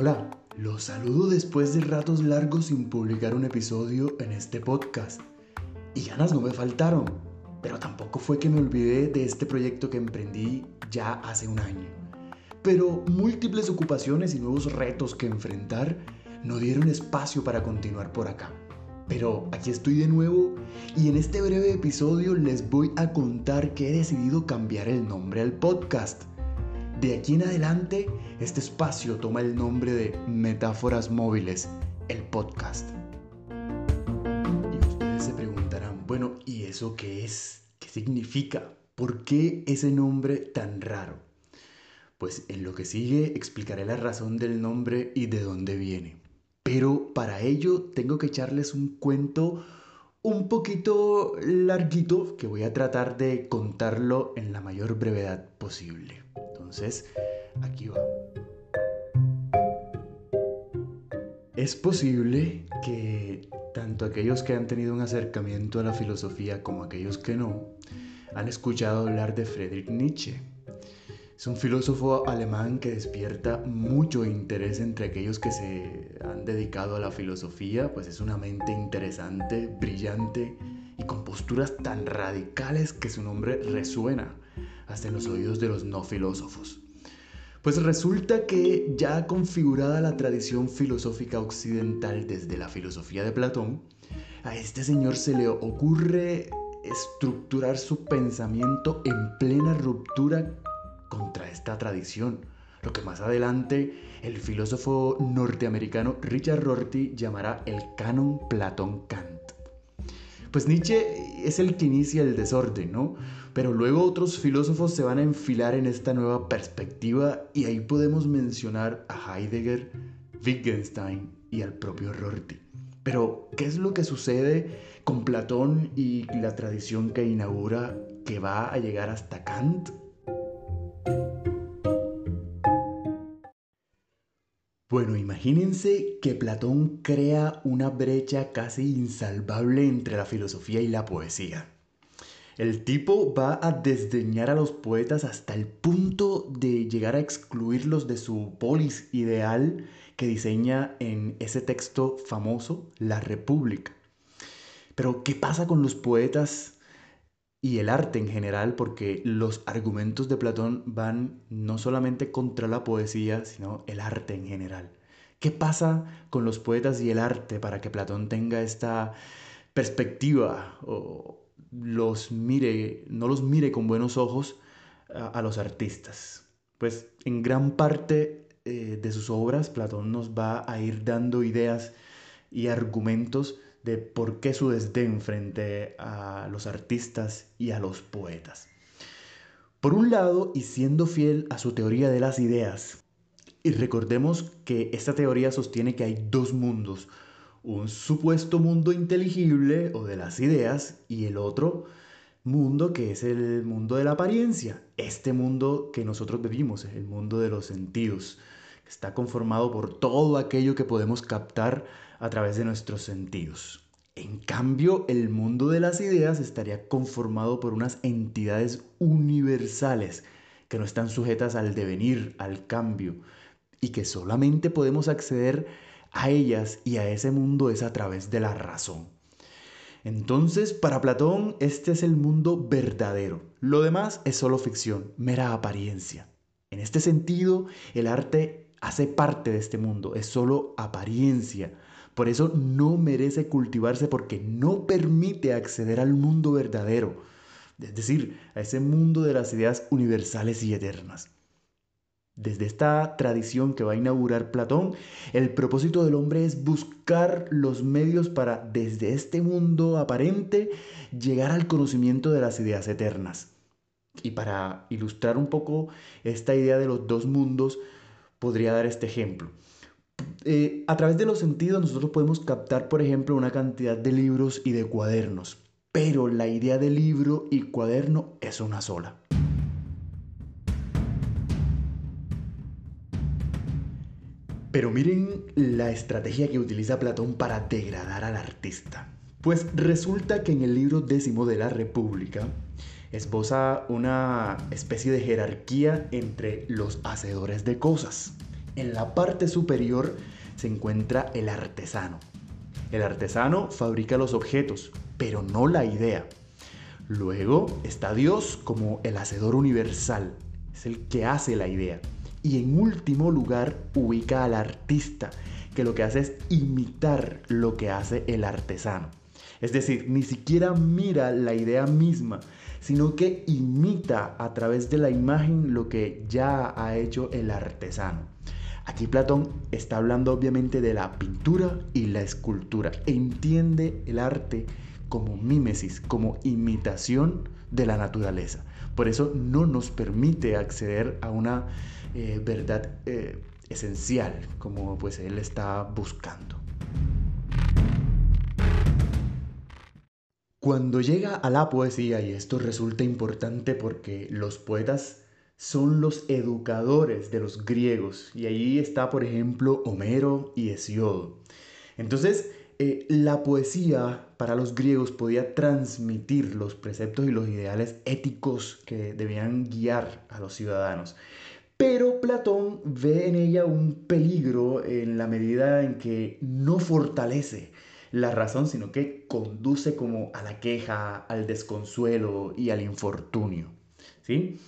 Hola, los saludo después de ratos largos sin publicar un episodio en este podcast. Y ganas no me faltaron, pero tampoco fue que me olvidé de este proyecto que emprendí ya hace un año. Pero múltiples ocupaciones y nuevos retos que enfrentar no dieron espacio para continuar por acá. Pero aquí estoy de nuevo y en este breve episodio les voy a contar que he decidido cambiar el nombre al podcast. De aquí en adelante, este espacio toma el nombre de Metáforas Móviles, el podcast. Y ustedes se preguntarán, bueno, ¿y eso qué es? ¿Qué significa? ¿Por qué ese nombre tan raro? Pues en lo que sigue explicaré la razón del nombre y de dónde viene. Pero para ello tengo que echarles un cuento un poquito larguito que voy a tratar de contarlo en la mayor brevedad posible. Entonces, aquí va. Es posible que tanto aquellos que han tenido un acercamiento a la filosofía como aquellos que no han escuchado hablar de Friedrich Nietzsche. Es un filósofo alemán que despierta mucho interés entre aquellos que se han dedicado a la filosofía, pues es una mente interesante, brillante y con posturas tan radicales que su nombre resuena hasta en los oídos de los no filósofos. Pues resulta que ya configurada la tradición filosófica occidental desde la filosofía de Platón, a este señor se le ocurre estructurar su pensamiento en plena ruptura contra esta tradición, lo que más adelante el filósofo norteamericano Richard Rorty llamará el canon Platón-Kant. Pues Nietzsche es el que inicia el desorden, ¿no? Pero luego otros filósofos se van a enfilar en esta nueva perspectiva y ahí podemos mencionar a Heidegger, Wittgenstein y al propio Rorty. Pero, ¿qué es lo que sucede con Platón y la tradición que inaugura que va a llegar hasta Kant? Bueno, imagínense que Platón crea una brecha casi insalvable entre la filosofía y la poesía. El tipo va a desdeñar a los poetas hasta el punto de llegar a excluirlos de su polis ideal que diseña en ese texto famoso, La República. Pero, ¿qué pasa con los poetas y el arte en general, porque los argumentos de Platón van no solamente contra la poesía, sino el arte en general. ¿Qué pasa con los poetas y el arte para que Platón tenga esta perspectiva o los mire, no los mire con buenos ojos a, los artistas? Pues en gran parte eh, de sus obras Platón nos va a ir dando ideas y argumentos de por qué su desdén frente a los artistas y a los poetas. Por un lado, y siendo fiel a su teoría de las ideas, y recordemos que esta teoría sostiene que hay dos mundos, un supuesto mundo inteligible o de las ideas y el otro mundo que es el mundo de la apariencia, este mundo que nosotros vivimos, el mundo de los sentidos, está conformado por todo aquello que podemos captar a través de nuestros sentidos. En cambio, el mundo de las ideas estaría conformado por unas entidades universales que no están sujetas al devenir, al cambio, y que solamente podemos acceder a ellas y a ese mundo es a través de la razón. Entonces, para Platón, este es el mundo verdadero. Lo demás es solo ficción, mera apariencia. En este sentido, el arte hace parte de este mundo, es solo apariencia. Por eso no merece cultivarse porque no permite acceder al mundo verdadero, es decir, a ese mundo de las ideas universales y eternas. Desde esta tradición que va a inaugurar Platón, el propósito del hombre es buscar los medios para, desde este mundo aparente, llegar al conocimiento de las ideas eternas. Y para ilustrar un poco esta idea de los dos mundos, podría dar este ejemplo. Eh, a través de los sentidos nosotros podemos captar, por ejemplo, una cantidad de libros y de cuadernos, pero la idea de libro y cuaderno es una sola. Pero miren la estrategia que utiliza Platón para degradar al artista. Pues resulta que en el libro décimo de la República esboza una especie de jerarquía entre los hacedores de cosas. En la parte superior se encuentra el artesano. El artesano fabrica los objetos, pero no la idea. Luego está Dios como el hacedor universal, es el que hace la idea. Y en último lugar ubica al artista, que lo que hace es imitar lo que hace el artesano. Es decir, ni siquiera mira la idea misma, sino que imita a través de la imagen lo que ya ha hecho el artesano. Aquí Platón está hablando obviamente de la pintura y la escultura. Entiende el arte como mímesis, como imitación de la naturaleza. Por eso no nos permite acceder a una eh, verdad eh, esencial como pues él está buscando. Cuando llega a la poesía, y esto resulta importante porque los poetas son los educadores de los griegos, y ahí está, por ejemplo, Homero y Hesiodo. Entonces, eh, la poesía para los griegos podía transmitir los preceptos y los ideales éticos que debían guiar a los ciudadanos. Pero Platón ve en ella un peligro en la medida en que no fortalece la razón, sino que conduce como a la queja, al desconsuelo y al infortunio. ¿sí?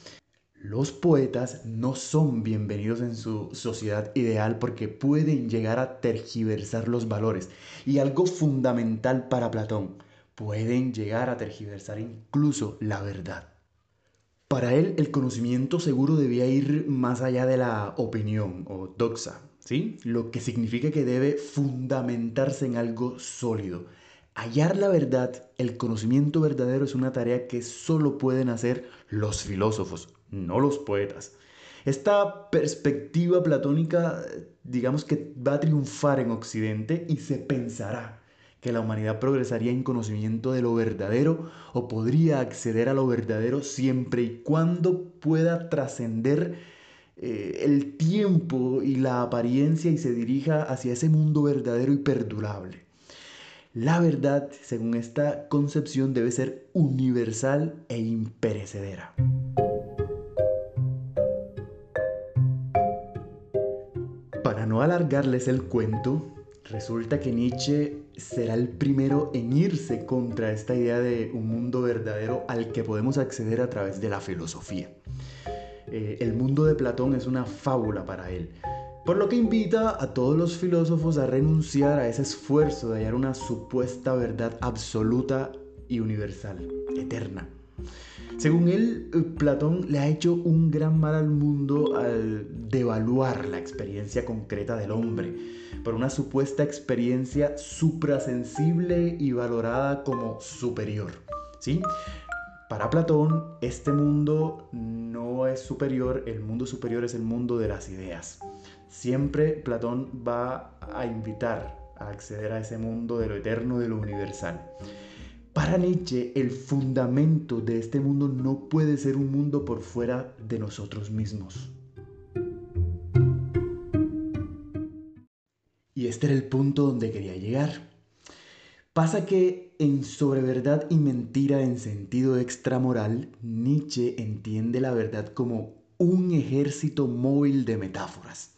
Los poetas no son bienvenidos en su sociedad ideal porque pueden llegar a tergiversar los valores. Y algo fundamental para Platón, pueden llegar a tergiversar incluso la verdad. Para él el conocimiento seguro debía ir más allá de la opinión o doxa, Lo que significa que debe fundamentarse en algo sólido. Hallar la verdad, el conocimiento verdadero es una tarea que solo pueden hacer los filósofos, no los poetas. Esta perspectiva platónica, digamos que va a triunfar en Occidente y se pensará que la humanidad progresaría en conocimiento de lo verdadero o podría acceder a lo verdadero siempre y cuando pueda trascender eh, el tiempo y la apariencia y se dirija hacia ese mundo verdadero y perdurable. La verdad, según esta concepción, debe ser universal e imperecedera. Para no alargarles el cuento, resulta que Nietzsche será el primero en irse contra esta idea de un mundo verdadero al que podemos acceder a través de la filosofía. Eh, el mundo de Platón es una fábula para él. Por lo que invita a todos los filósofos a renunciar a ese esfuerzo de hallar una supuesta verdad absoluta y universal, eterna. Según él, eh, Platón le ha hecho un gran mal al mundo al devaluar la experiencia concreta del hombre por una supuesta experiencia suprasensible y valorada como superior. ¿sí? Para Platón, este mundo no es superior, el mundo superior es el mundo de las ideas. Siempre Platón va a invitar a acceder a ese mundo de lo eterno, de lo universal. Para Nietzsche, el fundamento de este mundo no puede ser un mundo por fuera de nosotros mismos. Y este era el punto donde quería llegar. Pasa que en Sobre Verdad y Mentira en sentido extramoral, Nietzsche entiende la verdad como un ejército móvil de metáforas.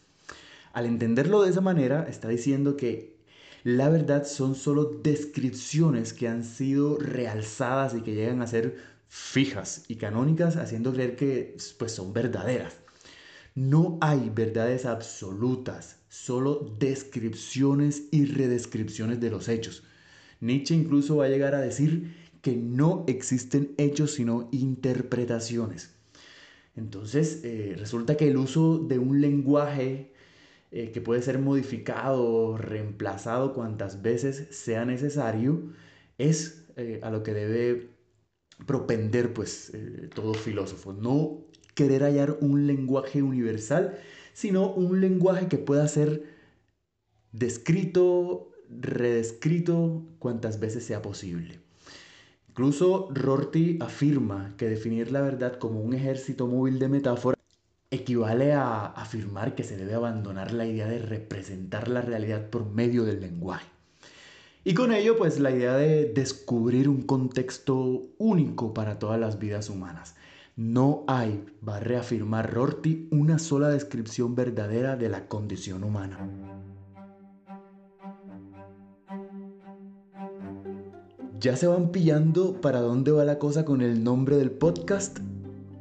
Al entenderlo de esa manera, está diciendo que la verdad son solo descripciones que han sido realzadas y que llegan a ser fijas y canónicas, haciendo creer que pues, son verdaderas. No hay verdades absolutas, solo descripciones y redescripciones de los hechos. Nietzsche incluso va a llegar a decir que no existen hechos sino interpretaciones. Entonces, eh, resulta que el uso de un lenguaje eh, que puede ser modificado o reemplazado cuantas veces sea necesario es eh, a lo que debe propender pues todo filósofo. No querer hallar un lenguaje universal, sino un lenguaje que pueda ser descrito, redescrito cuantas veces sea posible. Incluso Rorty afirma que definir la verdad como un ejército móvil de metáfora equivale a afirmar que se debe abandonar la idea de representar la realidad por medio del lenguaje. Y con ello, pues la idea de descubrir un contexto único para todas las vidas humanas. No hay, va a reafirmar Rorty, una sola descripción verdadera de la condición humana. ¿Ya se van pillando para dónde va la cosa con el nombre del podcast?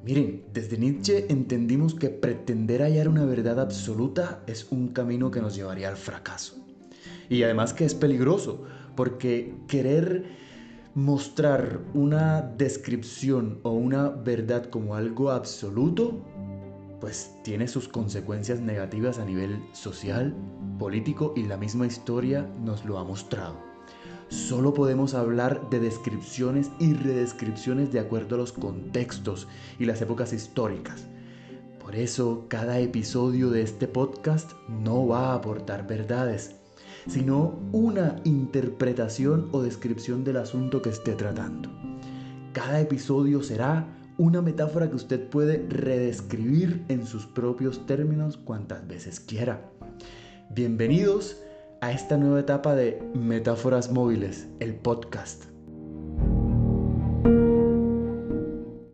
Miren, desde Nietzsche entendimos que pretender hallar una verdad absoluta es un camino que nos llevaría al fracaso. Y además que es peligroso, porque querer mostrar una descripción o una verdad como algo absoluto, pues tiene sus consecuencias negativas a nivel social, político y la misma historia nos lo ha mostrado. Solo podemos hablar de descripciones y redescripciones de acuerdo a los contextos y las épocas históricas. Por eso, cada episodio de este podcast no va a aportar verdades, sino una interpretación o descripción del asunto que esté tratando. Cada episodio será una metáfora que usted puede redescribir en sus propios términos cuantas veces quiera. Bienvenidos a esta nueva etapa de Metáforas Móviles, el podcast.